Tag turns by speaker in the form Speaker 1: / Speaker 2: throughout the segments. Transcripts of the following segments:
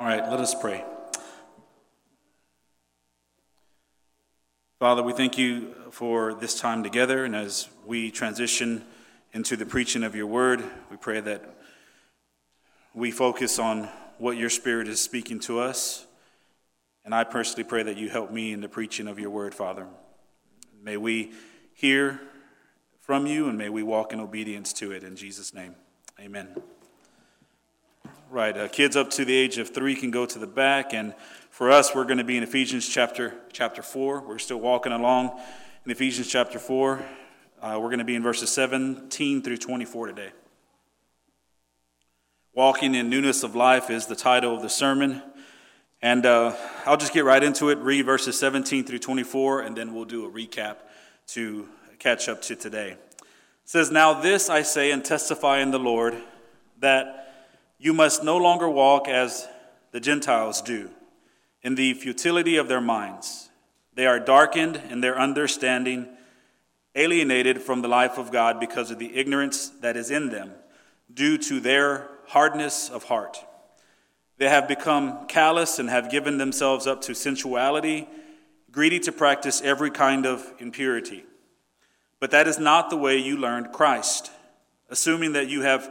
Speaker 1: All right, let us pray. Father, we thank you for this time together, and as we transition into the preaching of your word, we pray that we focus on what your Spirit is speaking to us. And I personally pray that you help me in the preaching of your word, Father. May we hear from you and may we walk in obedience to it. In Jesus' name, amen. Right, uh, kids up to the age of three can go to the back, and for us, we're going to be in Ephesians chapter chapter four. We're still walking along in Ephesians chapter four. Uh, we're going to be in verses 17 through 24 today. Walking in Newness of Life is the title of the sermon. And uh, I'll just get right into it, read verses 17 through 24, and then we'll do a recap to catch up to today. It says, Now this I say and testify in the Lord, that you must no longer walk as the Gentiles do, in the futility of their minds. They are darkened in their understanding, alienated from the life of God because of the ignorance that is in them, due to their hardness of heart. They have become callous and have given themselves up to sensuality, greedy to practice every kind of impurity. But that is not the way you learned Christ, assuming that you have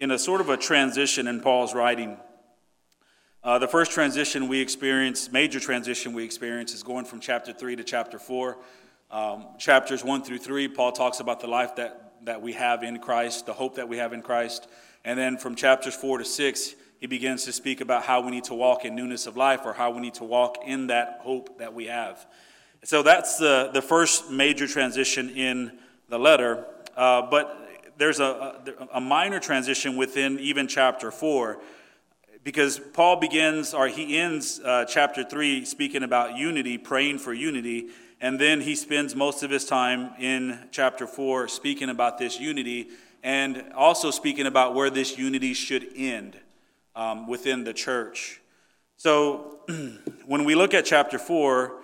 Speaker 1: in a sort of a transition in Paul's writing. Uh, the first transition we experience, major transition we experience, is going from chapter 3 to chapter 4. Um, chapters 1 through 3, Paul talks about the life that, that we have in Christ, the hope that we have in Christ. And then from chapters 4 to 6, he begins to speak about how we need to walk in newness of life or how we need to walk in that hope that we have. So that's the, the first major transition in the letter. Uh, but there's a, a minor transition within even chapter 4 because Paul begins or he ends uh, chapter 3 speaking about unity, praying for unity. And then he spends most of his time in chapter 4 speaking about this unity and also speaking about where this unity should end um, within the church. So when we look at chapter 4,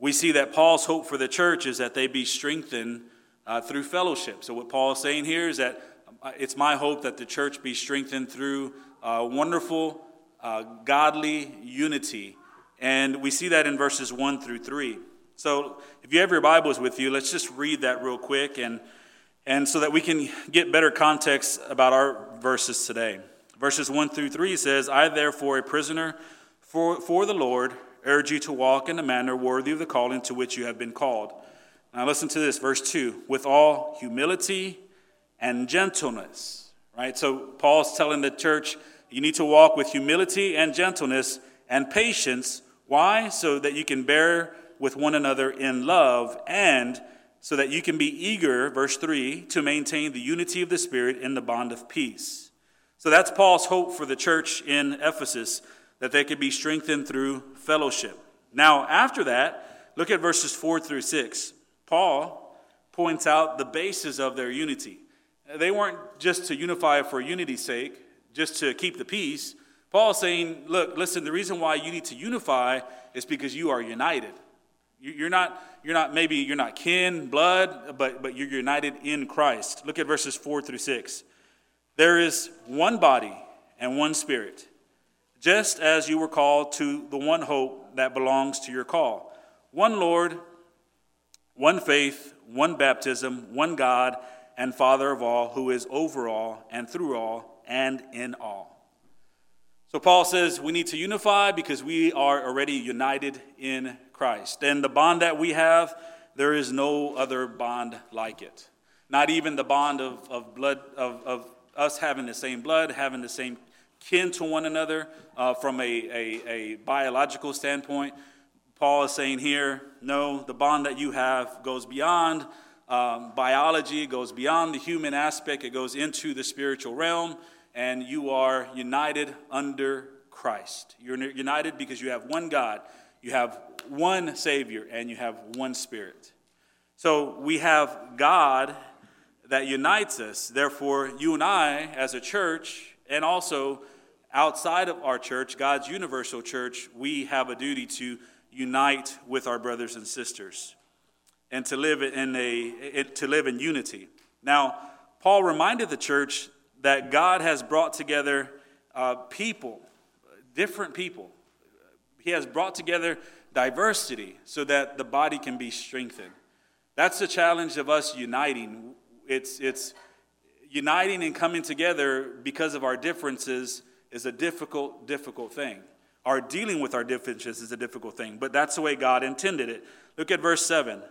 Speaker 1: we see that Paul's hope for the church is that they be strengthened uh, through fellowship. So what Paul is saying here is that uh, it's my hope that the church be strengthened through uh, wonderful, uh, godly unity. And we see that in verses 1 through 3. So if you have your Bibles with you, let's just read that real quick and and so that we can get better context about our verses today. Verses 1 through 3 says, I, therefore, a prisoner for, for the Lord, urge you to walk in a manner worthy of the calling to which you have been called. Now, listen to this, verse 2 with all humility and gentleness. Right? So, Paul's telling the church, you need to walk with humility and gentleness and patience. Why? So that you can bear with one another in love and so that you can be eager, verse 3, to maintain the unity of the Spirit in the bond of peace. So that's Paul's hope for the church in Ephesus, that they could be strengthened through fellowship. Now, after that, look at verses 4 through 6. Paul points out the basis of their unity. They weren't just to unify for unity's sake, just to keep the peace. Paul's saying, look, listen, the reason why you need to unify is because you are united. You're not, you're not maybe you're not kin, blood, but, but you're united in Christ. Look at verses 4 through 6. There is one body and one spirit, just as you were called to the one hope that belongs to your call. One Lord, one faith, one baptism, one God and Father of all, who is over all and through all and in all. So Paul says we need to unify because we are already united in Christ. And the bond that we have, there is no other bond like it. Not even the bond of, of blood, of, of us having the same blood, having the same kin to one another uh, from a, a, a biological standpoint. Paul is saying here, no, the bond that you have goes beyond um, biology, goes beyond the human aspect, it goes into the spiritual realm, and you are united under Christ. You're united because you have one God, you have one Savior, and you have one Spirit. So we have God that unites us. Therefore, you and I, as a church, and also outside of our church, God's universal church, we have a duty to unite with our brothers and sisters and to live in a to live in unity. Now, Paul reminded the church that God has brought together uh, people, different people. He has brought together diversity so that the body can be strengthened. That's the challenge of us uniting. It's, it's uniting and coming together because of our differences is a difficult, difficult thing. Our dealing with our differences is a difficult thing, but that's the way God intended it. Look at verse 7.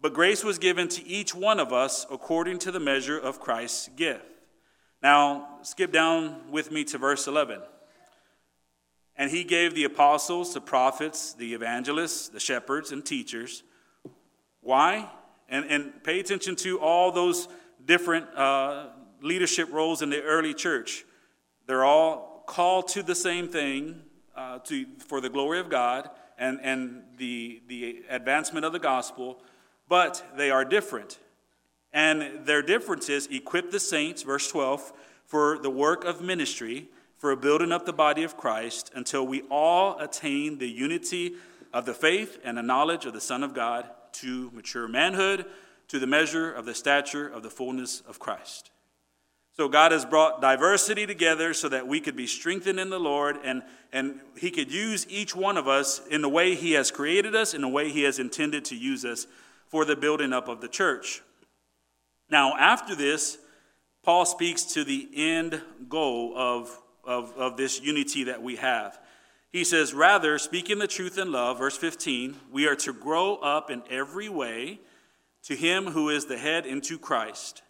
Speaker 1: But grace was given to each one of us according to the measure of Christ's gift. Now, skip down with me to verse 11. And he gave the apostles, the prophets, the evangelists, the shepherds, and teachers. Why? And, and pay attention to all those different uh, leadership roles in the early church. They're all called to the same thing uh, to, for the glory of God and, and the, the advancement of the gospel but they are different. And their differences equip the saints, verse 12, for the work of ministry, for building up the body of Christ, until we all attain the unity of the faith and the knowledge of the Son of God to mature manhood, to the measure of the stature of the fullness of Christ. So God has brought diversity together so that we could be strengthened in the Lord and, and He could use each one of us in the way He has created us, in the way He has intended to use us for the building up of the church. Now, after this, Paul speaks to the end goal of, of, of this unity that we have. He says, Rather, speaking the truth in love, verse 15, we are to grow up in every way to him who is the head into Christ,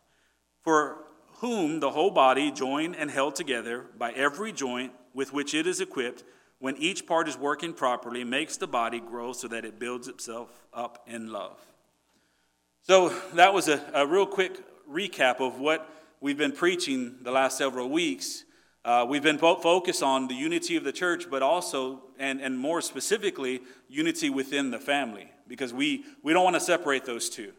Speaker 1: for whom the whole body, joined and held together by every joint with which it is equipped, when each part is working properly, makes the body grow so that it builds itself up in love. So that was a, a real quick recap of what we've been preaching the last several weeks. Uh, we've been focused on the unity of the church, but also, and, and more specifically, unity within the family, because we, we don't want to separate those two.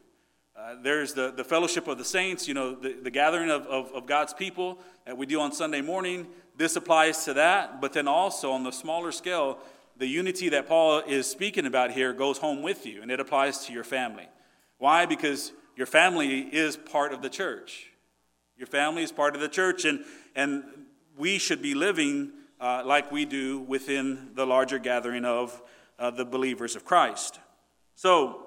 Speaker 1: Uh, there's the, the fellowship of the saints, you know, the, the gathering of, of, of God's people that we do on Sunday morning. This applies to that, but then also on the smaller scale, the unity that Paul is speaking about here goes home with you, and it applies to your family. Why? Because your family is part of the church. Your family is part of the church, and, and we should be living uh, like we do within the larger gathering of uh, the believers of Christ. So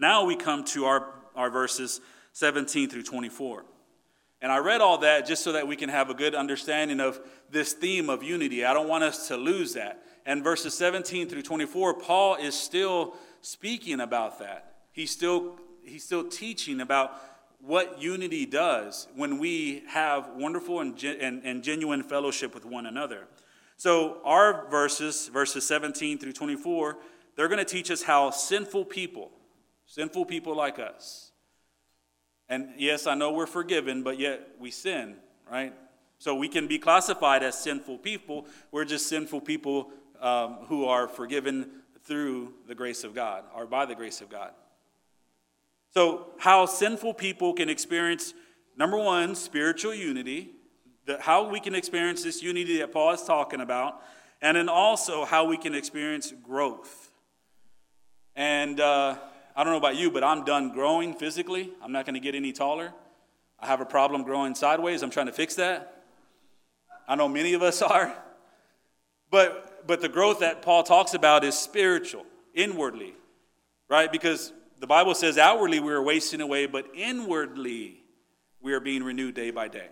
Speaker 1: now we come to our, our verses 17 through 24. And I read all that just so that we can have a good understanding of this theme of unity. I don't want us to lose that. And verses 17 through 24, Paul is still speaking about that. He's still, he's still teaching about what unity does when we have wonderful and, and, and genuine fellowship with one another. So, our verses, verses 17 through 24, they're going to teach us how sinful people, sinful people like us, and yes, I know we're forgiven, but yet we sin, right? So we can be classified as sinful people. We're just sinful people um, who are forgiven through the grace of God or by the grace of God. So, how sinful people can experience, number one, spiritual unity, the, how we can experience this unity that Paul is talking about, and then also how we can experience growth. And uh, I don't know about you, but I'm done growing physically. I'm not going to get any taller. I have a problem growing sideways. I'm trying to fix that. I know many of us are. But, but the growth that Paul talks about is spiritual, inwardly, right? Because the Bible says outwardly we are wasting away, but inwardly we are being renewed day by day.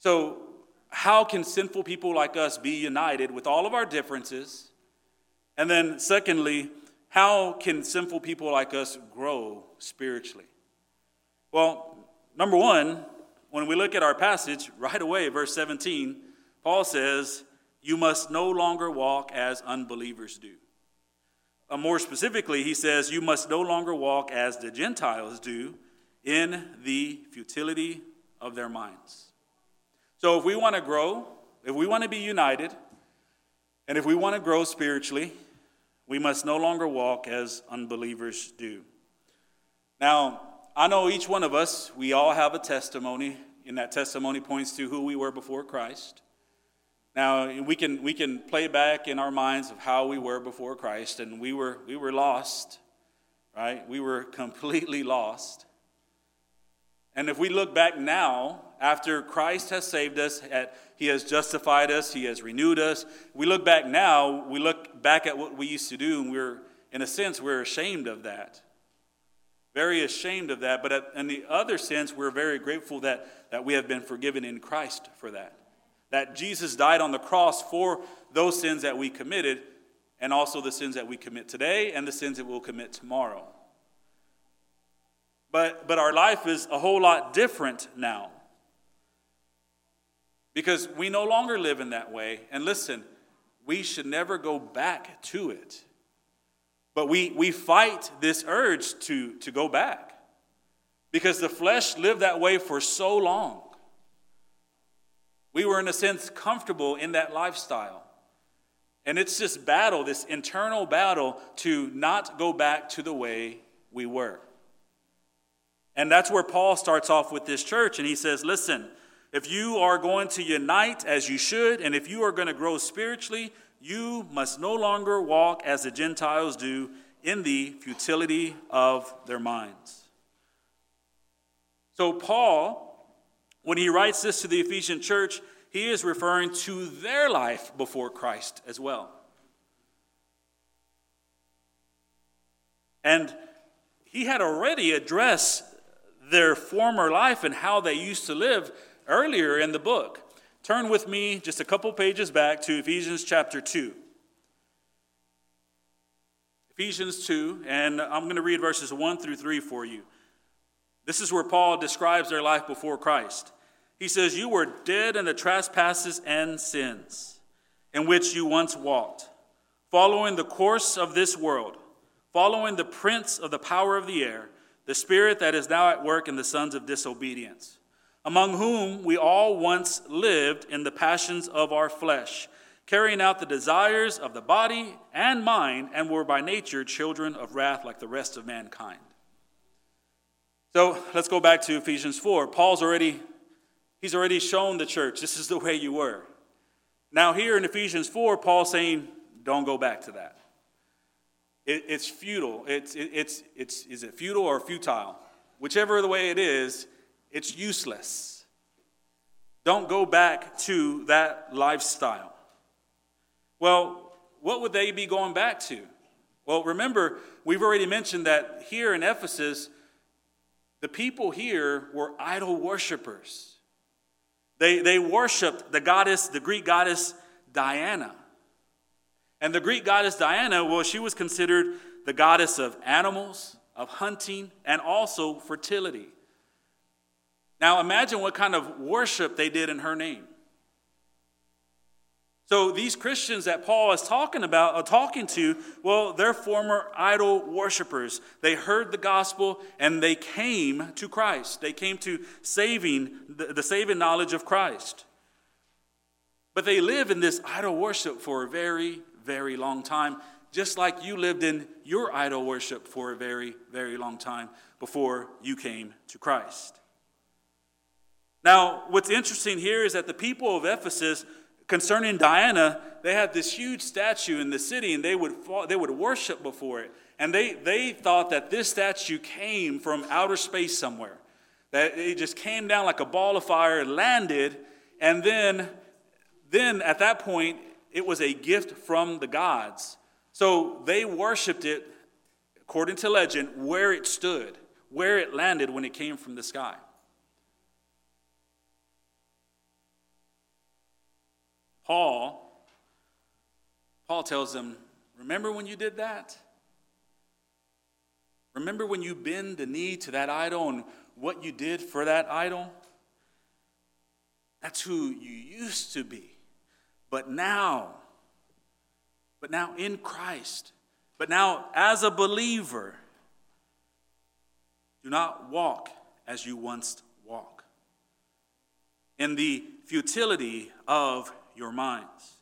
Speaker 1: So, how can sinful people like us be united with all of our differences? And then, secondly, how can sinful people like us grow spiritually? Well, number one, when we look at our passage, right away, verse 17, Paul says, You must no longer walk as unbelievers do. Uh, more specifically, he says, You must no longer walk as the Gentiles do in the futility of their minds. So, if we want to grow, if we want to be united, and if we want to grow spiritually, we must no longer walk as unbelievers do. Now, I know each one of us, we all have a testimony, and that testimony points to who we were before Christ. Now, we can, we can play back in our minds of how we were before Christ, and we were, we were lost, right? We were completely lost. And if we look back now, after Christ has saved us, He has justified us, He has renewed us, we look back now, we look back at what we used to do, and we're, in a sense, we're ashamed of that. Very ashamed of that, but in the other sense, we're very grateful that, that we have been forgiven in Christ for that. That Jesus died on the cross for those sins that we committed, and also the sins that we commit today, and the sins that we'll commit tomorrow. But, but our life is a whole lot different now. Because we no longer live in that way. And listen, we should never go back to it. But we, we fight this urge to, to go back. Because the flesh lived that way for so long. We were, in a sense, comfortable in that lifestyle. And it's this battle, this internal battle, to not go back to the way we were. And that's where Paul starts off with this church, and he says, Listen, if you are going to unite as you should, and if you are going to grow spiritually, you must no longer walk as the Gentiles do in the futility of their minds. So, Paul, when he writes this to the Ephesian church, he is referring to their life before Christ as well. And he had already addressed their former life and how they used to live earlier in the book. Turn with me just a couple pages back to Ephesians chapter 2. Ephesians 2, and I'm going to read verses 1 through 3 for you. This is where Paul describes their life before Christ. He says, You were dead in the trespasses and sins in which you once walked, following the course of this world, following the prince of the power of the air the spirit that is now at work in the sons of disobedience, among whom we all once lived in the passions of our flesh, carrying out the desires of the body and mind, and were by nature children of wrath like the rest of mankind. So let's go back to Ephesians 4. Paul's already, he's already shown the church this is the way you were. Now, here in Ephesians 4, Paul's saying, don't go back to that. It, it's futile. It's, it, it's, it's, is it futile or futile? Whichever the way it is, it's useless. Don't go back to that lifestyle. Well, what would they be going back to? Well, remember, we've already mentioned that here in Ephesus, the people here were idol worshippers. They, they worshiped the goddess, the Greek goddess Diana. And the Greek goddess Diana, well, she was considered the goddess of animals, of hunting, and also fertility. Now imagine what kind of worship they did in her name. So these Christians that Paul is talking about, are talking to, well, they're former idol worshippers. They heard the gospel and they came to Christ. They came to saving the, the saving knowledge of Christ. But they live in this idol worship for a very, very long time, just like you lived in your idol worship for a very, very long time before you came to Christ. Now, what's interesting here is that the people of Ephesus, concerning Diana, they had this huge statue in the city and they would, they would worship before it. And they, they thought that this statue came from outer space somewhere, that it just came down like a ball of fire, landed, and then, then at that point, it was a gift from the gods. So they worshiped it, according to legend, where it stood, where it landed when it came from the sky. Paul, Paul tells them, Remember when you did that? Remember when you bend the knee to that idol and what you did for that idol? That's who you used to be. But now, but now in Christ, but now as a believer, do not walk as you once walked in the futility of your minds.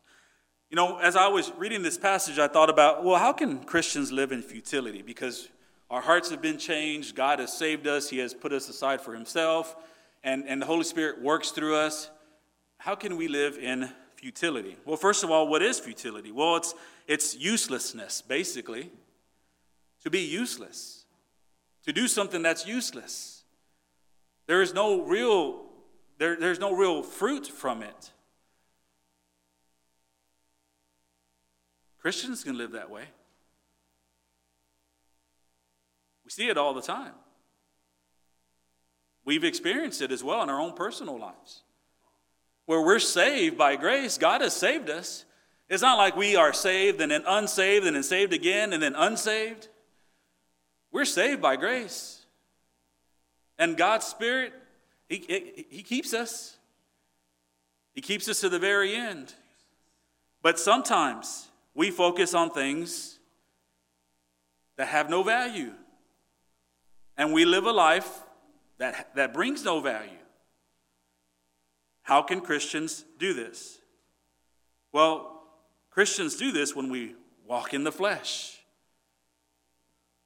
Speaker 1: You know, as I was reading this passage, I thought about, well, how can Christians live in futility? Because our hearts have been changed, God has saved us, He has put us aside for Himself, and, and the Holy Spirit works through us. How can we live in futility? Well, first of all, what is futility? Well, it's, it's uselessness, basically. To be useless, to do something that's useless. There is no real, there, there's no real fruit from it. Christians can live that way. We see it all the time. We've experienced it as well in our own personal lives. Where we're saved by grace, God has saved us. It's not like we are saved and then unsaved and then saved again and then unsaved. We're saved by grace. And God's Spirit, He, he keeps us. He keeps us to the very end. But sometimes we focus on things that have no value. And we live a life that, that brings no value. How can Christians do this? Well, Christians do this when we walk in the flesh.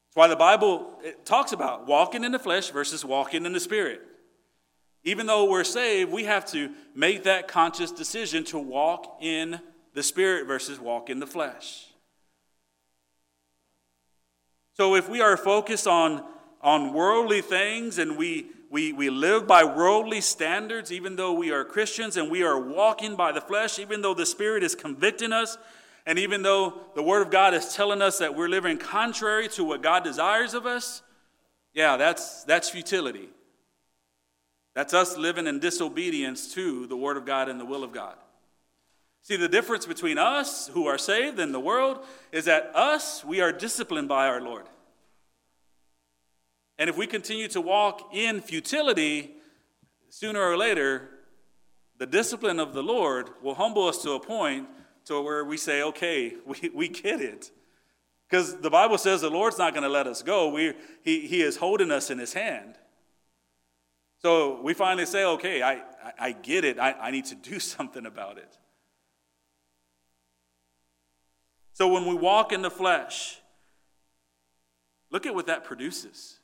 Speaker 1: That's why the Bible talks about walking in the flesh versus walking in the spirit. Even though we're saved, we have to make that conscious decision to walk in the spirit versus walk in the flesh. So if we are focused on, on worldly things and we, we, we live by worldly standards, even though we are Christians and we are walking by the flesh, even though the Spirit is convicting us, and even though the Word of God is telling us that we're living contrary to what God desires of us, yeah, that's, that's futility. That's us living in disobedience to the Word of God and the will of God. See, the difference between us who are saved and the world is that us, we are disciplined by our Lord. And if we continue to walk in futility, sooner or later, the discipline of the Lord will humble us to a point to where we say, okay, we, we get it. Because the Bible says the Lord's not going to let us go. We, he, he is holding us in his hand. So we finally say, okay, I, I, I get it. I, I need to do something about it. So when we walk in the flesh, look at what that produces.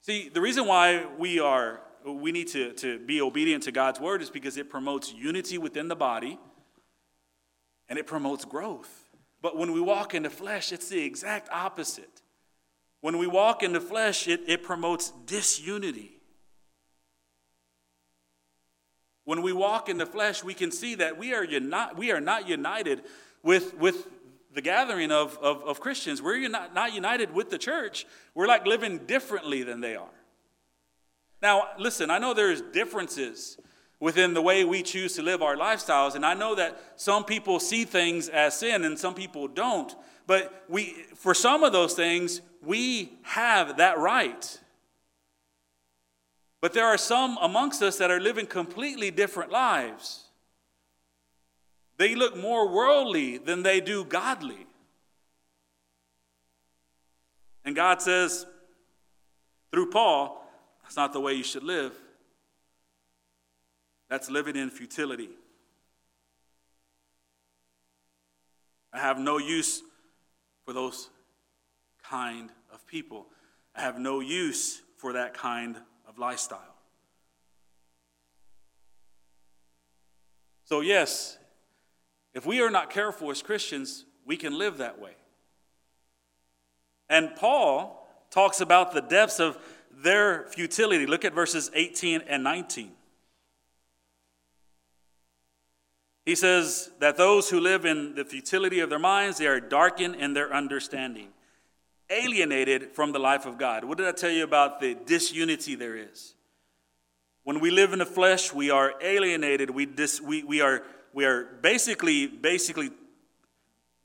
Speaker 1: See, the reason why we are we need to, to be obedient to God's word is because it promotes unity within the body and it promotes growth. But when we walk in the flesh, it's the exact opposite. When we walk in the flesh, it, it promotes disunity. When we walk in the flesh, we can see that we are, uni- we are not united with, with the gathering of, of, of Christians. We're not, not united with the church. We're like living differently than they are. Now, listen, I know there's differences within the way we choose to live our lifestyles, and I know that some people see things as sin and some people don't. But we, for some of those things, we have that right. But there are some amongst us that are living completely different lives. They look more worldly than they do godly. And God says, through Paul, that's not the way you should live. That's living in futility. I have no use for those kind of people. I have no use for that kind of lifestyle. So, yes, if we are not careful as Christians, we can live that way. And Paul talks about the depths of their futility. Look at verses 18 and 19. He says that those who live in the futility of their minds, they are darkened in their understanding, alienated from the life of God. What did I tell you about the disunity there is? When we live in the flesh, we are alienated. We, dis, we, we are we are basically, basically,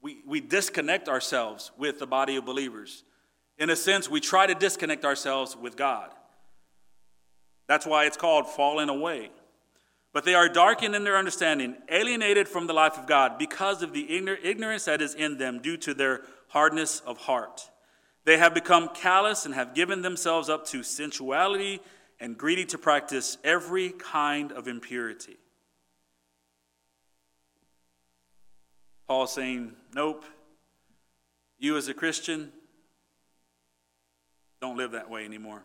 Speaker 1: we, we disconnect ourselves with the body of believers. In a sense, we try to disconnect ourselves with God. That's why it's called falling away. But they are darkened in their understanding, alienated from the life of God because of the ignorance that is in them due to their hardness of heart. They have become callous and have given themselves up to sensuality and greedy to practice every kind of impurity. Paul's saying, Nope, you as a Christian, don't live that way anymore.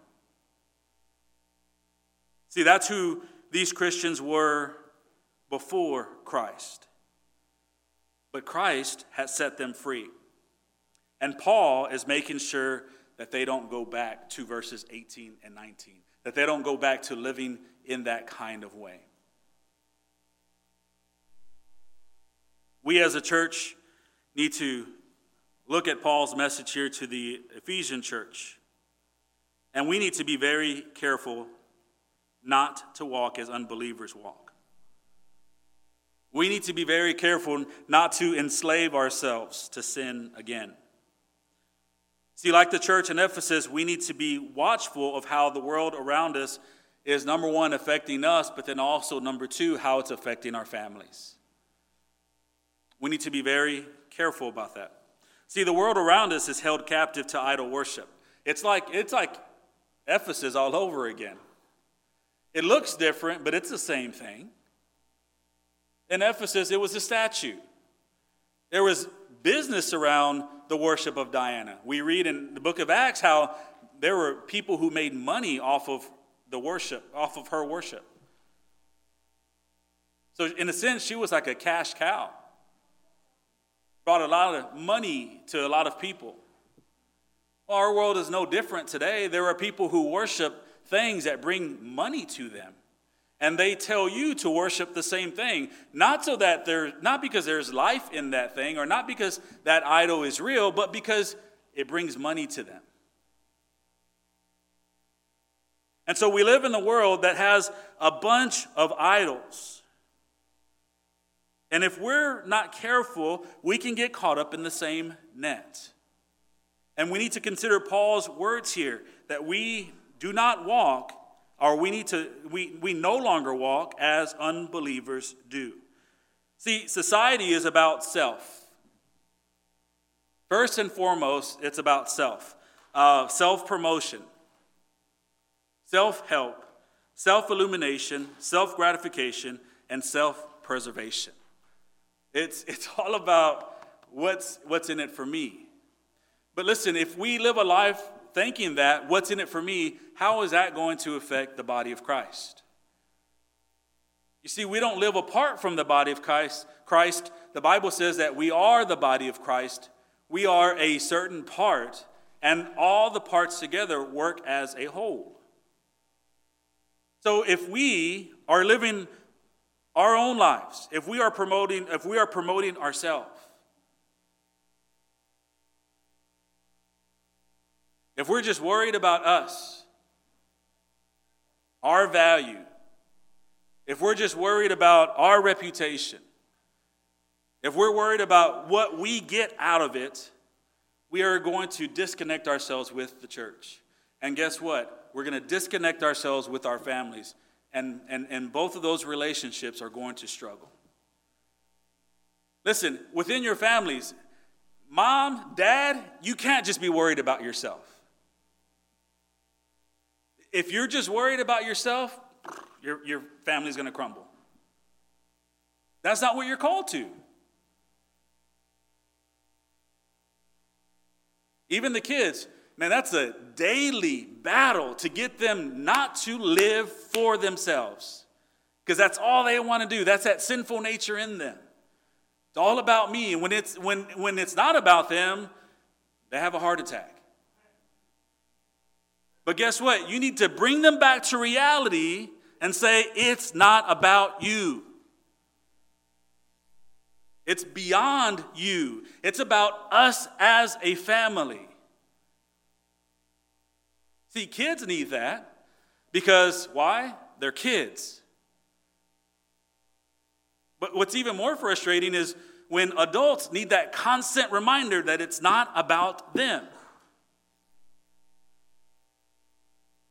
Speaker 1: See, that's who these Christians were before Christ. But Christ has set them free. And Paul is making sure that they don't go back to verses 18 and 19, that they don't go back to living in that kind of way. We as a church need to look at Paul's message here to the Ephesian church. And we need to be very careful not to walk as unbelievers walk. We need to be very careful not to enslave ourselves to sin again. See, like the church in Ephesus, we need to be watchful of how the world around us is number one, affecting us, but then also number two, how it's affecting our families. We need to be very careful about that. See, the world around us is held captive to idol worship. It's like, it's like Ephesus all over again. It looks different, but it's the same thing. In Ephesus, it was a statue. There was business around the worship of Diana. We read in the book of Acts how there were people who made money off of the worship, off of her worship. So, in a sense, she was like a cash cow. Brought a lot of money to a lot of people. Well, our world is no different today. There are people who worship things that bring money to them. And they tell you to worship the same thing, not so that there not because there's life in that thing or not because that idol is real, but because it brings money to them. And so we live in a world that has a bunch of idols. And if we're not careful, we can get caught up in the same net. And we need to consider Paul's words here that we do not walk, or we need to, we, we no longer walk as unbelievers do. See, society is about self. First and foremost, it's about self uh, self promotion, self help, self illumination, self gratification, and self preservation. It's, it's all about what's, what's in it for me. But listen, if we live a life thinking that, what's in it for me, how is that going to affect the body of Christ? You see, we don't live apart from the body of Christ. Christ, the Bible says that we are the body of Christ. We are a certain part, and all the parts together work as a whole. So if we are living our own lives, if we are promoting, if we are promoting ourselves, If we're just worried about us, our value, if we're just worried about our reputation, if we're worried about what we get out of it, we are going to disconnect ourselves with the church. And guess what? We're going to disconnect ourselves with our families. And, and, and both of those relationships are going to struggle. Listen, within your families, mom, dad, you can't just be worried about yourself. If you're just worried about yourself, your, your family's going to crumble. That's not what you're called to. Even the kids, man, that's a daily battle to get them not to live for themselves. Because that's all they want to do. That's that sinful nature in them. It's all about me. And when it's, when, when it's not about them, they have a heart attack. But guess what? You need to bring them back to reality and say, it's not about you. It's beyond you. It's about us as a family. See, kids need that because why? They're kids. But what's even more frustrating is when adults need that constant reminder that it's not about them.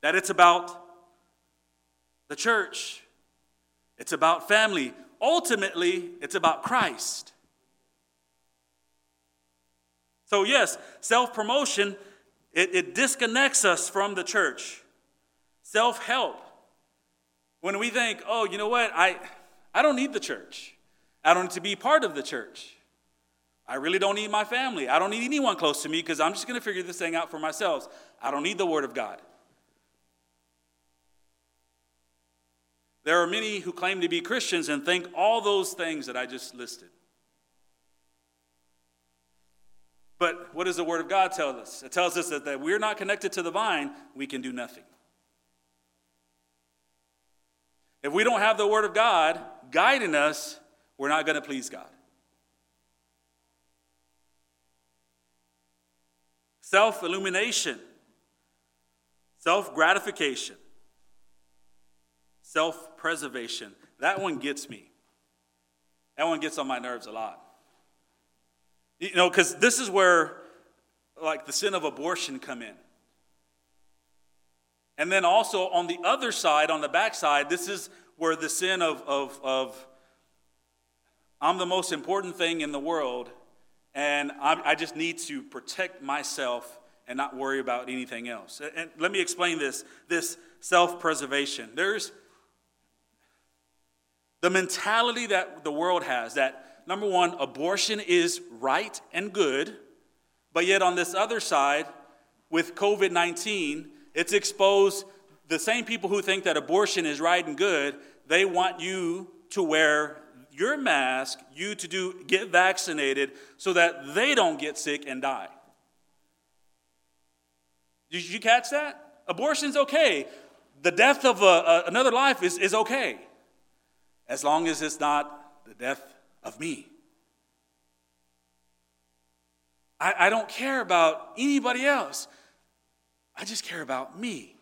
Speaker 1: that it's about the church, it's about family. Ultimately, it's about Christ. So, yes, self promotion, it, it disconnects us from the church. Self help. When we think, oh, you know what, I, I don't need the church, I don't need to be part of the church. I really don't need my family. I don't need anyone close to me because I'm just going to figure this thing out for myself. I don't need the Word of God. There are many who claim to be Christians and think all those things that I just listed. But what does the Word of God tell us? It tells us that, that we're not connected to the vine, we can do nothing. If we don't have the Word of God guiding us, we're not going to please God. Self illumination, self gratification, self preservation. That one gets me. That one gets on my nerves a lot. You know, because this is where, like, the sin of abortion come in. And then also on the other side, on the backside, this is where the sin of, of, of I'm the most important thing in the world, and I, I just need to protect myself and not worry about anything else. And let me explain this this self preservation. There's the mentality that the world has that number one, abortion is right and good, but yet on this other side, with COVID 19, it's exposed the same people who think that abortion is right and good, they want you to wear your mask, you to do get vaccinated so that they don't get sick and die. Did you catch that? Abortion's okay. The death of a, a, another life is, is okay, as long as it's not the death of me. I, I don't care about anybody else, I just care about me.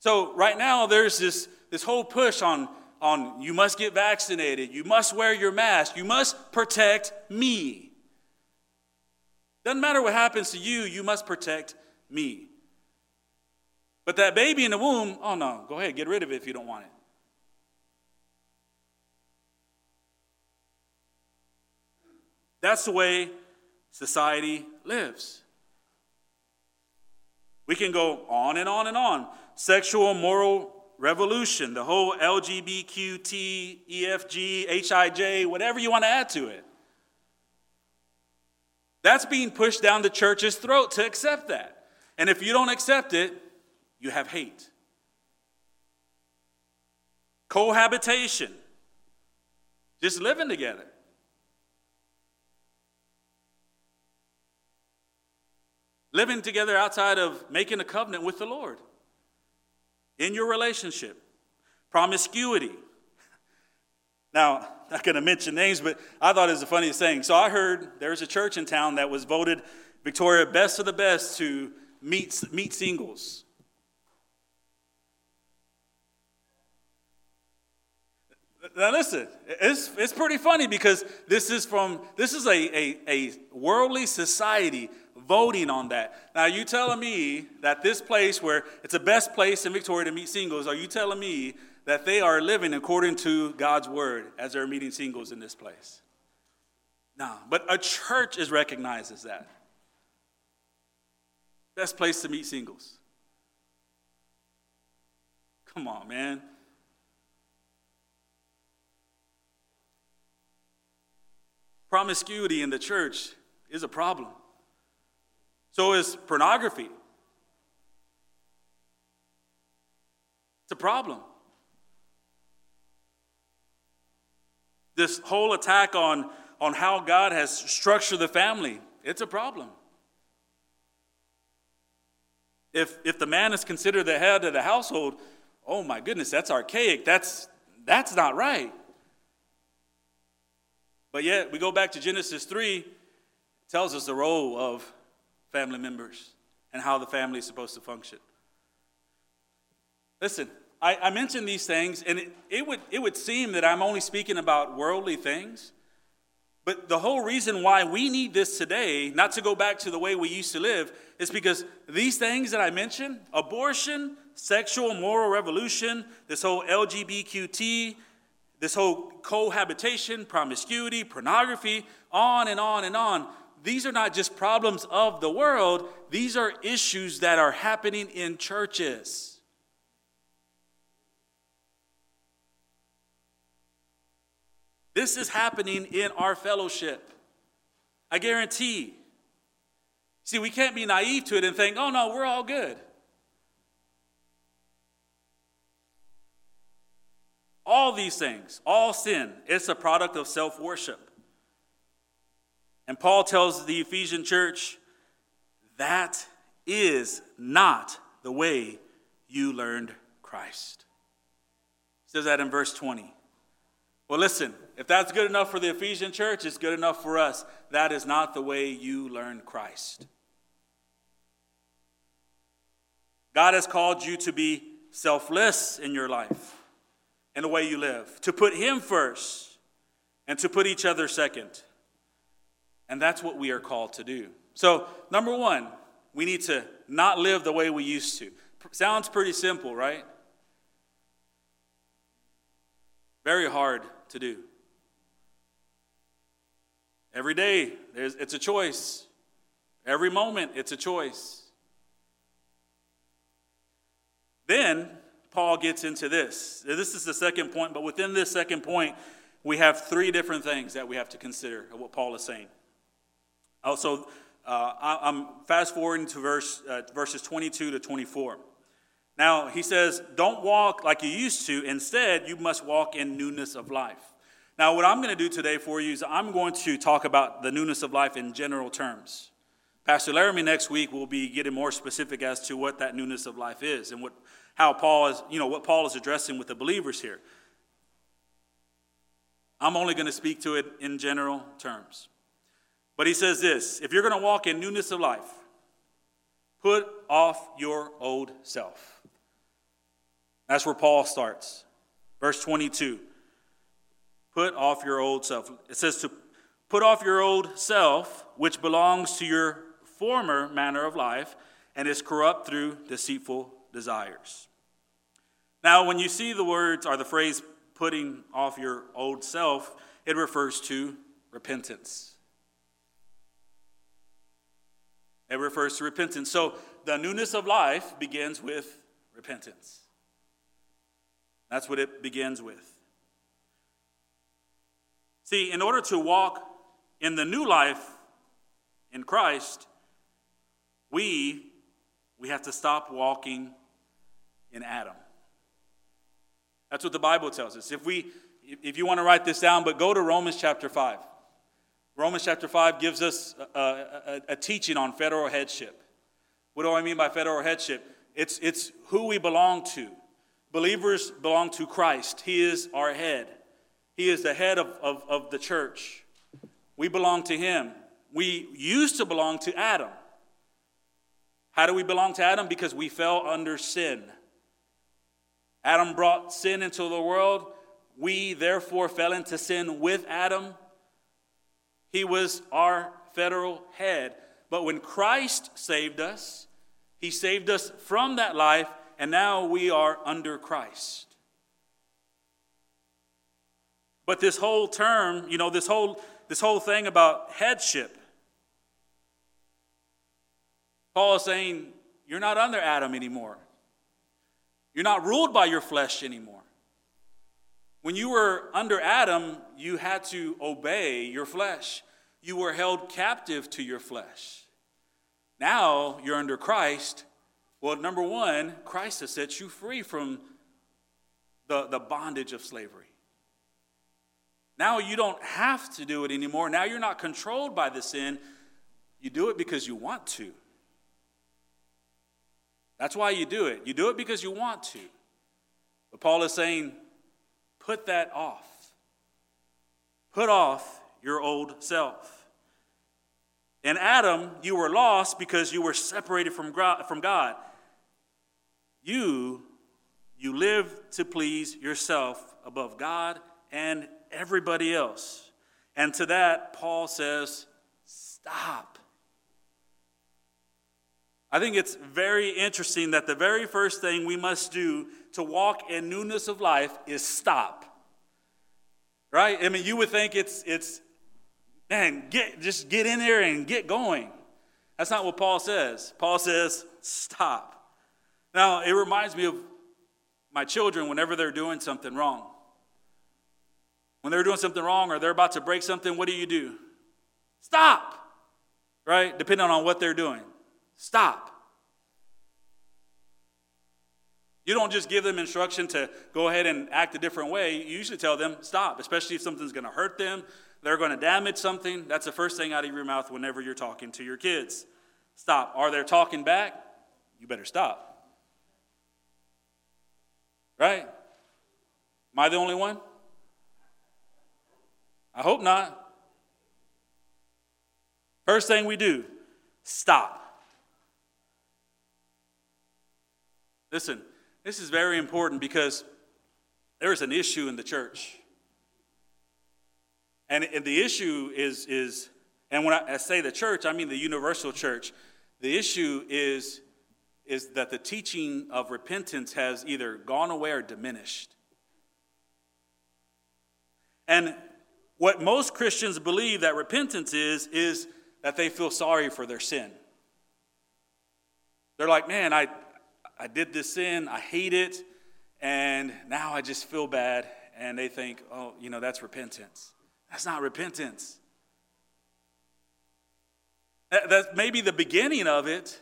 Speaker 1: So, right now, there's this, this whole push on, on you must get vaccinated, you must wear your mask, you must protect me. Doesn't matter what happens to you, you must protect me. But that baby in the womb, oh no, go ahead, get rid of it if you don't want it. That's the way society lives. We can go on and on and on. Sexual moral revolution, the whole LGBTQ, EFG, HIJ, whatever you want to add to it. That's being pushed down the church's throat to accept that. And if you don't accept it, you have hate. Cohabitation, just living together. Living together outside of making a covenant with the Lord in your relationship. Promiscuity. Now, not going to mention names, but I thought it was the funniest thing. So I heard there's a church in town that was voted Victoria best of the best to meet, meet singles. Now listen, it's, it's pretty funny because this is from this is a, a, a worldly society voting on that. Now, you telling me that this place where it's the best place in Victoria to meet singles, are you telling me that they are living according to God's word as they're meeting singles in this place? No, but a church is recognized as that. Best place to meet singles. Come on, man. Promiscuity in the church is a problem. So is pornography. It's a problem. This whole attack on, on how God has structured the family, it's a problem. If, if the man is considered the head of the household, oh my goodness, that's archaic. That's, that's not right. But yet, we go back to Genesis 3, it tells us the role of family members and how the family is supposed to function. Listen, I, I mention these things, and it, it, would, it would seem that I'm only speaking about worldly things. But the whole reason why we need this today, not to go back to the way we used to live, is because these things that I mentioned abortion, sexual moral revolution, this whole LGBTQT, this whole cohabitation, promiscuity, pornography, on and on and on these are not just problems of the world, these are issues that are happening in churches. This is happening in our fellowship. I guarantee. See, we can't be naive to it and think, oh no, we're all good. All these things, all sin, it's a product of self worship. And Paul tells the Ephesian church, that is not the way you learned Christ. He says that in verse 20. Well, listen, if that's good enough for the Ephesian church, it's good enough for us. That is not the way you learned Christ. God has called you to be selfless in your life and the way you live, to put Him first and to put each other second. And that's what we are called to do. So, number one, we need to not live the way we used to. Sounds pretty simple, right? Very hard to do. Every day, it's a choice. Every moment, it's a choice. Then Paul gets into this. This is the second point, but within this second point, we have three different things that we have to consider of what Paul is saying. Also, uh, I, am fast forwarding to verse, uh, verses 22 to 24. Now, he says, Don't walk like you used to. Instead, you must walk in newness of life. Now, what I'm going to do today for you is I'm going to talk about the newness of life in general terms. Pastor Laramie next week will be getting more specific as to what that newness of life is and what, how Paul is, you know, what Paul is addressing with the believers here. I'm only going to speak to it in general terms. But he says this if you're going to walk in newness of life, put off your old self. That's where Paul starts. Verse 22 Put off your old self. It says to put off your old self, which belongs to your former manner of life and is corrupt through deceitful desires. Now, when you see the words or the phrase putting off your old self, it refers to repentance. It refers to repentance. So the newness of life begins with repentance. That's what it begins with. See, in order to walk in the new life in Christ, we we have to stop walking in Adam. That's what the Bible tells us. If we if you want to write this down, but go to Romans chapter 5. Romans chapter 5 gives us a, a, a, teaching on federal headship. What do I mean by federal headship? It's, it's who we belong to. Believers belong to Christ, He is our head. He is the head of, of, of the church. We belong to Him. We used to belong to Adam. How do we belong to Adam? Because we fell under sin. Adam brought sin into the world. We therefore fell into sin with Adam. He was our federal head. But when Christ saved us, he saved us from that life, and now we are under Christ. But this whole term, you know, this whole, this whole thing about headship, Paul is saying, you're not under Adam anymore. You're not ruled by your flesh anymore. When you were under Adam, you had to obey your flesh. You were held captive to your flesh. Now you're under Christ. Well, number one, Christ has set you free from the, the bondage of slavery. Now you don't have to do it anymore. Now you're not controlled by the sin. You do it because you want to. That's why you do it. You do it because you want to. But Paul is saying, Put that off. Put off your old self. In Adam, you were lost because you were separated from God. You, you live to please yourself above God and everybody else. And to that, Paul says, stop. I think it's very interesting that the very first thing we must do to walk in newness of life is stop. Right? I mean, you would think it's, it's man, get, just get in there and get going. That's not what Paul says. Paul says, stop. Now, it reminds me of my children whenever they're doing something wrong. When they're doing something wrong or they're about to break something, what do you do? Stop. Right? Depending on what they're doing. Stop. You don't just give them instruction to go ahead and act a different way. You usually tell them, stop, especially if something's going to hurt them, they're going to damage something. That's the first thing out of your mouth whenever you're talking to your kids. Stop. Are they talking back? You better stop. Right? Am I the only one? I hope not. First thing we do, stop. Listen, this is very important because there is an issue in the church. And, and the issue is, is, and when I, I say the church, I mean the universal church. The issue is, is that the teaching of repentance has either gone away or diminished. And what most Christians believe that repentance is, is that they feel sorry for their sin. They're like, man, I, I did this sin, I hate it, and now I just feel bad. And they think, oh, you know, that's repentance. That's not repentance. That's maybe the beginning of it.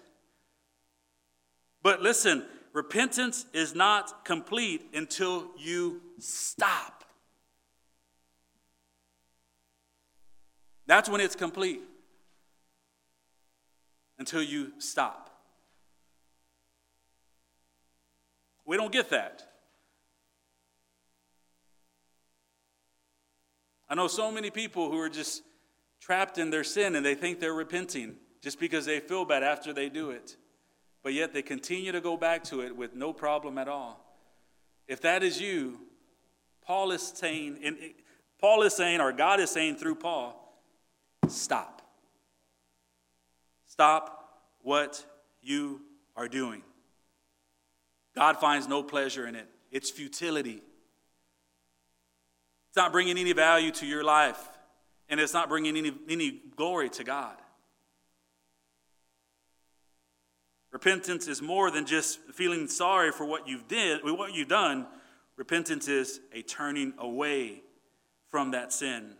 Speaker 1: But listen, repentance is not complete until you stop. That's when it's complete. Until you stop. We don't get that. I know so many people who are just trapped in their sin and they think they're repenting just because they feel bad after they do it. But yet they continue to go back to it with no problem at all. If that is you, Paul is saying, and Paul is saying, or God is saying through Paul, stop. Stop what you are doing. God finds no pleasure in it, it's futility. It's not bringing any value to your life, and it's not bringing any, any glory to God. Repentance is more than just feeling sorry for what you've did, what you've done. Repentance is a turning away from that sin.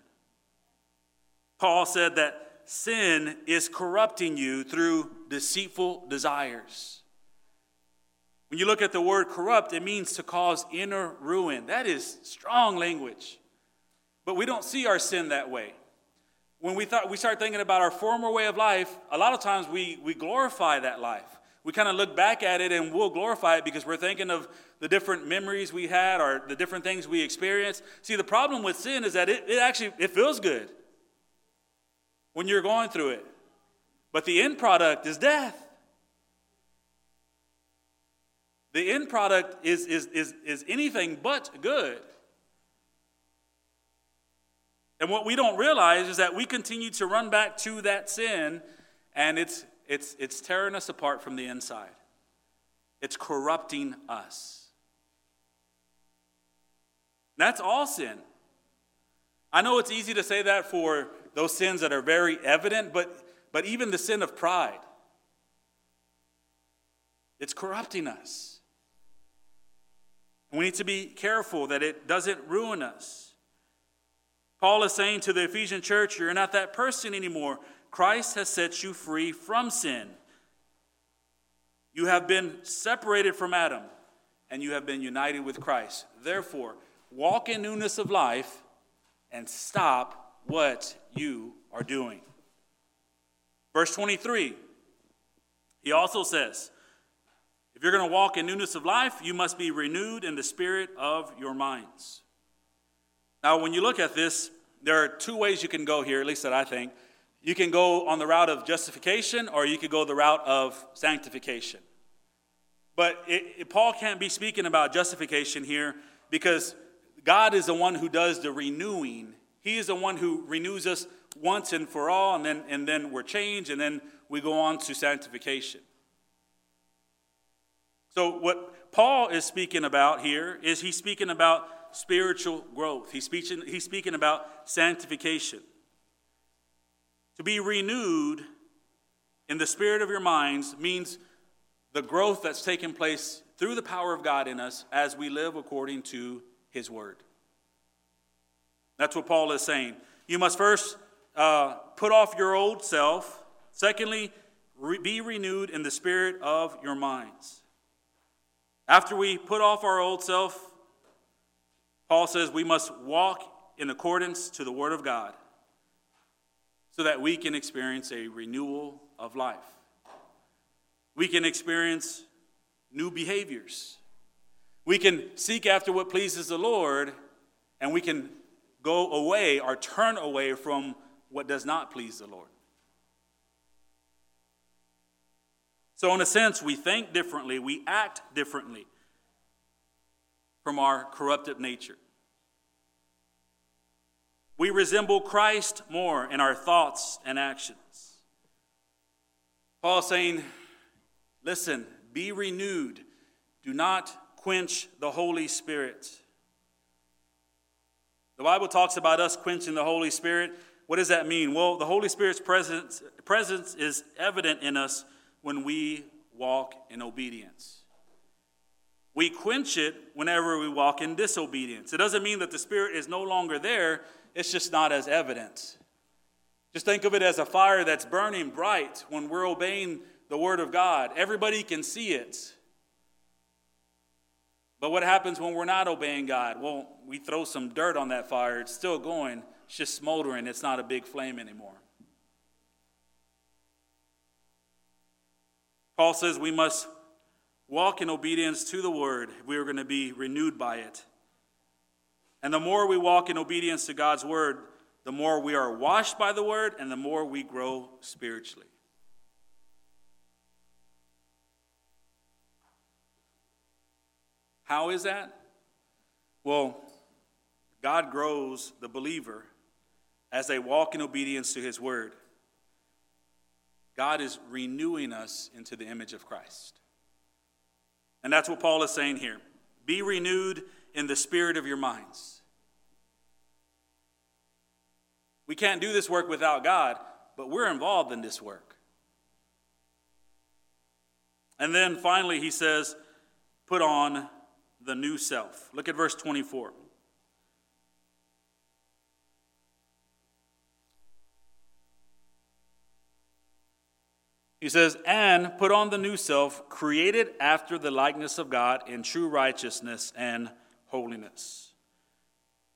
Speaker 1: Paul said that sin is corrupting you through deceitful desires. When you look at the word corrupt, it means to cause inner ruin. That is strong language. But we don't see our sin that way. When we, thought, we start thinking about our former way of life, a lot of times we, we glorify that life. We kind of look back at it and we'll glorify it because we're thinking of the different memories we had or the different things we experienced. See, the problem with sin is that it, it actually it feels good when you're going through it. But the end product is death. The end product is, is, is, is anything but good. And what we don't realize is that we continue to run back to that sin, and it's, it's, it's tearing us apart from the inside. It's corrupting us. That's all sin. I know it's easy to say that for those sins that are very evident, but, but even the sin of pride, it's corrupting us. We need to be careful that it doesn't ruin us. Paul is saying to the Ephesian church, You're not that person anymore. Christ has set you free from sin. You have been separated from Adam, and you have been united with Christ. Therefore, walk in newness of life and stop what you are doing. Verse 23, he also says, If you're going to walk in newness of life, you must be renewed in the spirit of your minds. Now, when you look at this, there are two ways you can go here, at least that I think. You can go on the route of justification, or you could go the route of sanctification. But it, it, Paul can't be speaking about justification here because God is the one who does the renewing he is the one who renews us once and for all, and then, and then we're changed, and then we go on to sanctification. So, what Paul is speaking about here is he's speaking about spiritual growth, he's speaking, he's speaking about sanctification. To be renewed in the spirit of your minds means the growth that's taking place through the power of God in us as we live according to his word. That's what Paul is saying. You must first uh, put off your old self. Secondly, re- be renewed in the spirit of your minds. After we put off our old self, Paul says we must walk in accordance to the Word of God so that we can experience a renewal of life. We can experience new behaviors. We can seek after what pleases the Lord, and we can go away or turn away from what does not please the Lord. So, in a sense, we think differently, we act differently from our corrupted nature. We resemble Christ more in our thoughts and actions. Paul saying, Listen, be renewed. Do not quench the Holy Spirit. The Bible talks about us quenching the Holy Spirit. What does that mean? Well, the Holy Spirit's presence, presence is evident in us when we walk in obedience. We quench it whenever we walk in disobedience. It doesn't mean that the Spirit is no longer there, it's just not as evident. Just think of it as a fire that's burning bright when we're obeying the Word of God. Everybody can see it. But what happens when we're not obeying God? Well, we throw some dirt on that fire. It's still going, it's just smoldering. It's not a big flame anymore. Paul says we must walk in obedience to the word if we are going to be renewed by it. And the more we walk in obedience to God's word, the more we are washed by the word and the more we grow spiritually. How is that? Well, God grows the believer as they walk in obedience to his word. God is renewing us into the image of Christ. And that's what Paul is saying here. Be renewed in the spirit of your minds. We can't do this work without God, but we're involved in this work. And then finally, he says, put on the new self. Look at verse 24. He says, and put on the new self, created after the likeness of God in true righteousness and holiness.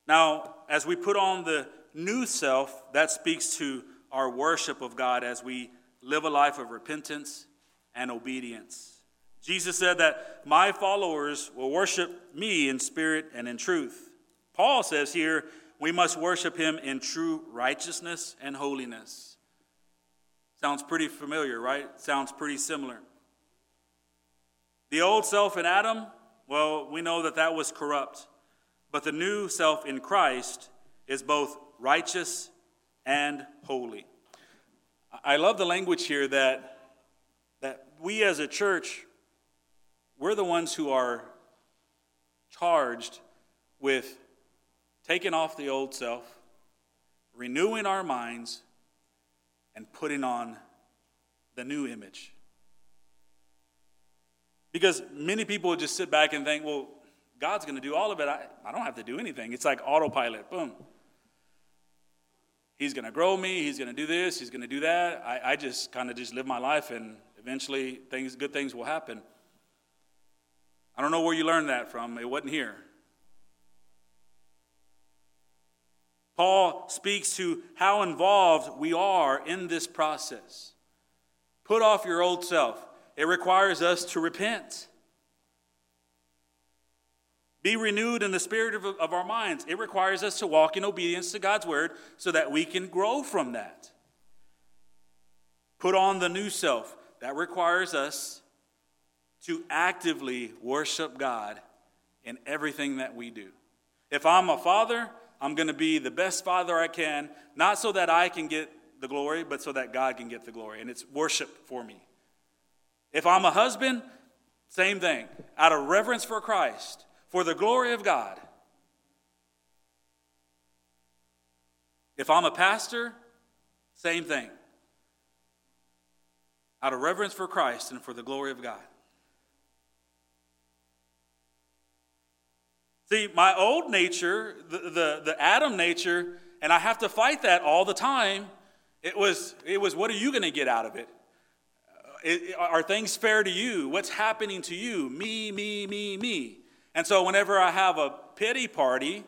Speaker 1: Now, as we put on the new self, that speaks to our worship of God as we live a life of repentance and obedience. Jesus said that my followers will worship me in spirit and in truth. Paul says here, we must worship him in true righteousness and holiness. Sounds pretty familiar, right? Sounds pretty similar. The old self in Adam, well, we know that that was corrupt. But the new self in Christ is both righteous and holy. I love the language here that, that we as a church we're the ones who are charged with taking off the old self, renewing our minds, and putting on the new image. Because many people just sit back and think, well, God's going to do all of it. I, I don't have to do anything. It's like autopilot. Boom. He's going to grow me. He's going to do this. He's going to do that. I, I just kind of just live my life, and eventually things, good things will happen. I don't know where you learned that from, it wasn't here. Paul speaks to how involved we are in this process. Put off your old self. It requires us to repent. Be renewed in the spirit of, of, our minds. It requires us to walk in obedience to God's word so that we can grow from that. Put on the new self. That requires us to actively worship God in everything that we do. If I'm a father, I'm going to be the best father I can, not so that I can get the glory, but so that God can get the glory. And it's worship for me. If I'm a husband, same thing. Out of reverence for Christ, for the glory of God. If I'm a pastor, same thing. Out of reverence for Christ and for the glory of God. My old nature, the, the, the Adam nature, and I have to fight that all the time. It was, it was what are you going to get out of uh, it? it? Are things fair to you? What's happening to you? Me, me, me, me. And so whenever I have a pity party,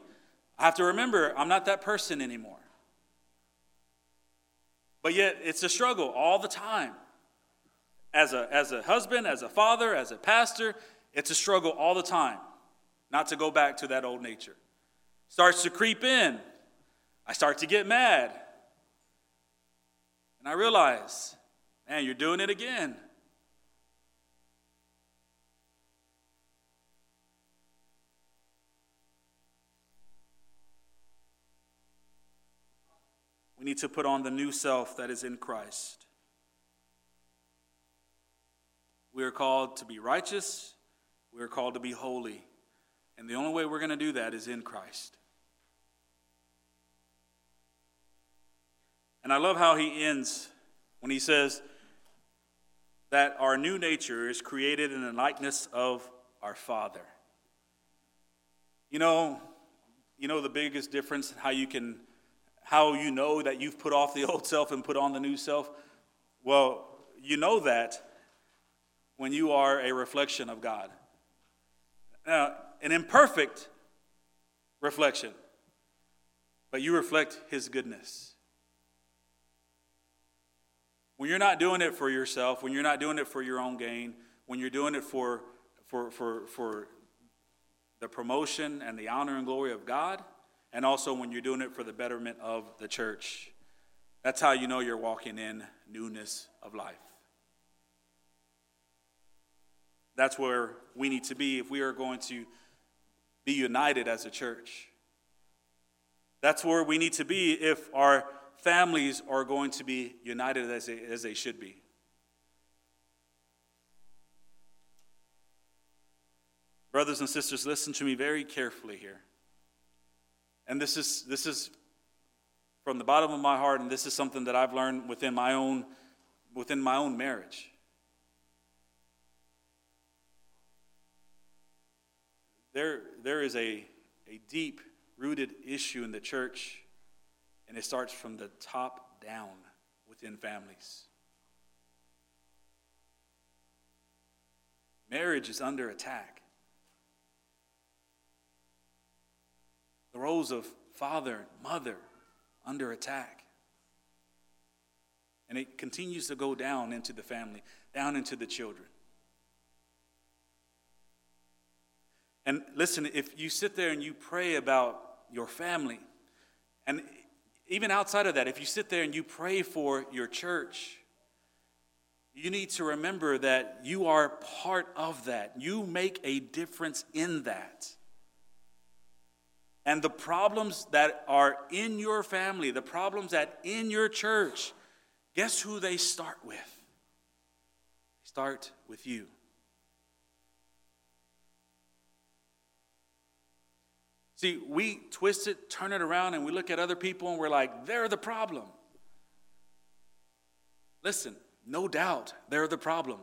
Speaker 1: I have to remember I'm not that person anymore. But yet it's a struggle all the time. As a, as a husband, as a father, as a pastor, it's a struggle all the time not to go back to that old nature. Starts to creep in. I start to get mad. And I realize, man, you're doing it again. We need to put on the new self that is in Christ. We are called to be righteous, we are called to be holy. And the only way we're going to do that is in Christ. And I love how he ends when he says that our new nature is created in the likeness of our Father. You know, you know the biggest difference how you can how you know that you've put off the old self and put on the new self? Well, you know that when you are a reflection of God. Now, an imperfect reflection, but you reflect His goodness. When you're not doing it for yourself, when you're not doing it for your own gain, when you're doing it for, for, for, for the promotion and the honor and glory of God, and also when you're doing it for the betterment of the church, that's how you know you're walking in newness of life. That's where we need to be if we are going to be united as a church. That's where we need to be if our families are going to be united as they, as they should be. Brothers and sisters, listen to me very carefully here. And this is, this is from the bottom of my heart, and this is something that I've learned within my own, within my own marriage. There, there is a, a deep rooted issue in the church, and it starts from the top down within families. Marriage is under attack. The roles of father and mother under attack. And it continues to go down into the family, down into the children. And listen, if you sit there and you pray about your family, and even outside of that, if you sit there and you pray for your church, you need to remember that you are part of that. You make a difference in that. And the problems that are in your family, the problems that in your church, guess who they start with? They start with you. See, we twist it, turn it around, and we look at other people and we're like, they're the problem. Listen, no doubt they're the problem.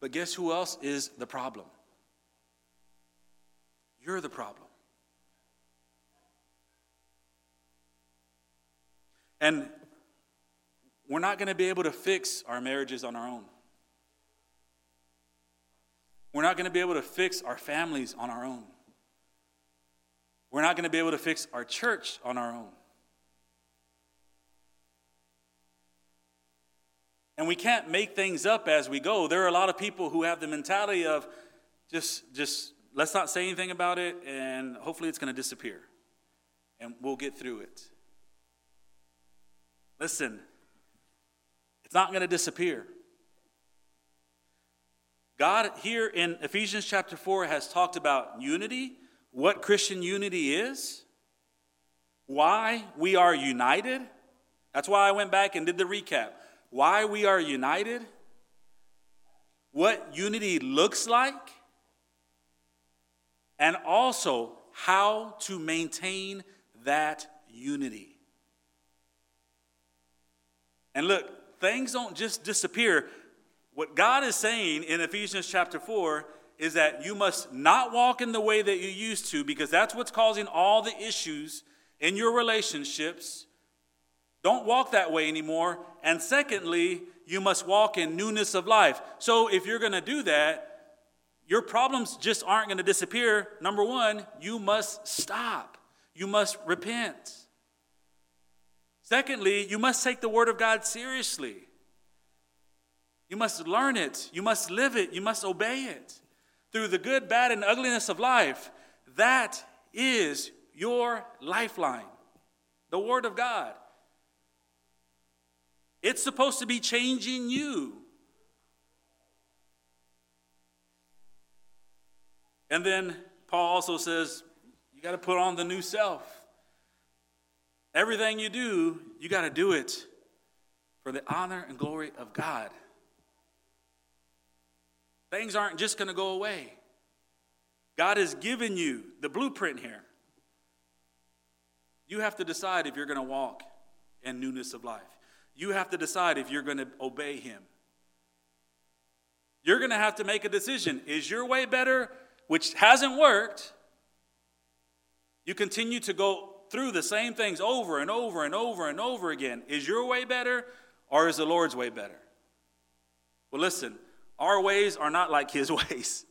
Speaker 1: But guess who else is the problem? You're the problem. And we're not going to be able to fix our marriages on our own. We're not going to be able to fix our families on our own. We're not going to be able to fix our church on our own. And we can't make things up as we go. There are a lot of people who have the mentality of just, just let's not say anything about it and hopefully it's going to disappear and we'll get through it. Listen, it's not going to disappear. God, here in Ephesians chapter 4, has talked about unity what Christian unity is, why we are united. That's why I went back and did the recap. Why we are united, what unity looks like, and also how to maintain that unity. And look, things don't just disappear. What God is saying in Ephesians chapter 4 is that you must not walk in the way that you used to because that's what's causing all the issues in your relationships. Don't walk that way anymore. And secondly, you must walk in newness of life. So if you're going to do that, your problems just aren't going to disappear. Number one, you must stop, you must repent. Secondly, you must take the Word of God seriously. You must learn it, you must live it, you must obey it. Through the good, bad, and ugliness of life, that is your lifeline, the Word of God. It's supposed to be changing you. And then Paul also says, you got to put on the new self. Everything you do, you got to do it for the honor and glory of God. Things aren't just going to go away. God has given you the blueprint here. You have to decide if you're going to walk in newness of life. You have to decide if you're going to obey Him. You're going to have to make a decision. Is your way better which hasn't worked, you continue to go through the same things over and over and over and over again. Is your way better or is the Lord's way better? Well, listen, our ways are not like His ways.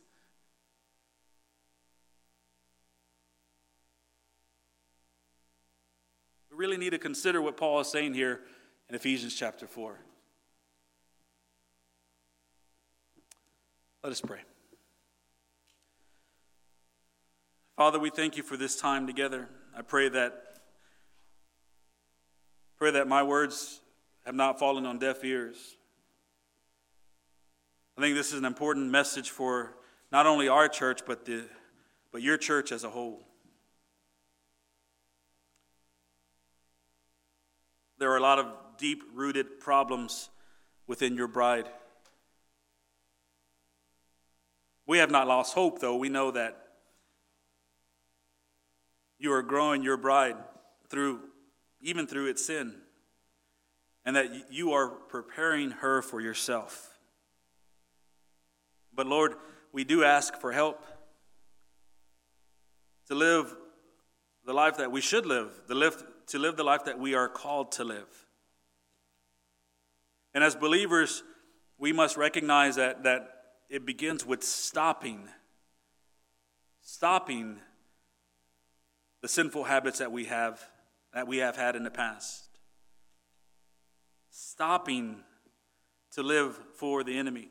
Speaker 1: We really need to consider what Paul is saying here in Ephesians chapter 4. Let us pray. Father, we thank you for this time together. I pray that pray that my words have not fallen on deaf ears. I think this is an important message for not only our church but the but your church as a whole. There are a lot of deep rooted problems within your bride. We have not lost hope, though. We know that you are growing your bride through even through its sin and that you are preparing her for yourself but lord we do ask for help to live the life that we should live the live, to live the life that we are called to live and as believers we must recognize that, that it begins with stopping stopping the sinful habits that we have that we have had in the past. Stopping to live for the enemy.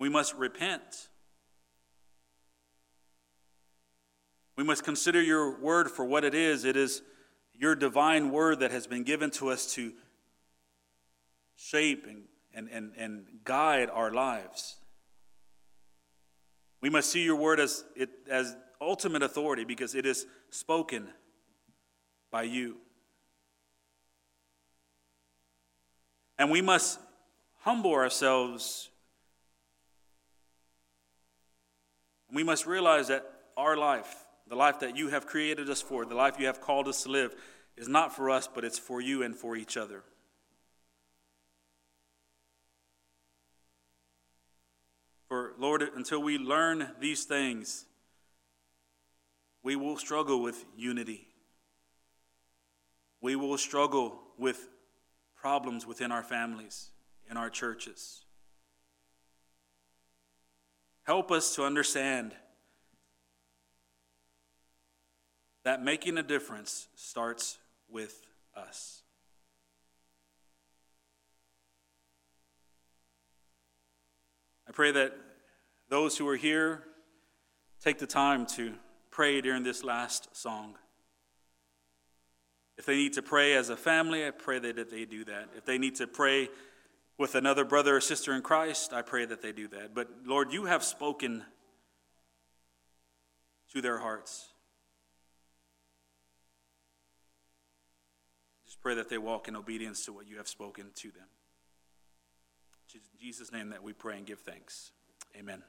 Speaker 1: We must repent. We must consider your word for what it is. It is your divine word that has been given to us to shape and, and, and, and guide our lives. We must see your word as, it, as ultimate authority because it is spoken by you. And we must humble ourselves. We must realize that our life, the life that you have created us for, the life you have called us to live, is not for us, but it's for you and for each other. For, Lord, until we learn these things, we will struggle with unity. We will struggle with problems within our families, in our churches. Help us to understand that making a difference starts with us. I pray that those who are here take the time to pray during this last song. If they need to pray as a family, I pray that they do that. If they need to pray with another brother or sister in Christ, I pray that they do that. But Lord, you have spoken to their hearts. Just pray that they walk in obedience to what you have spoken to them. In Jesus' name that we pray and give thanks. Amen.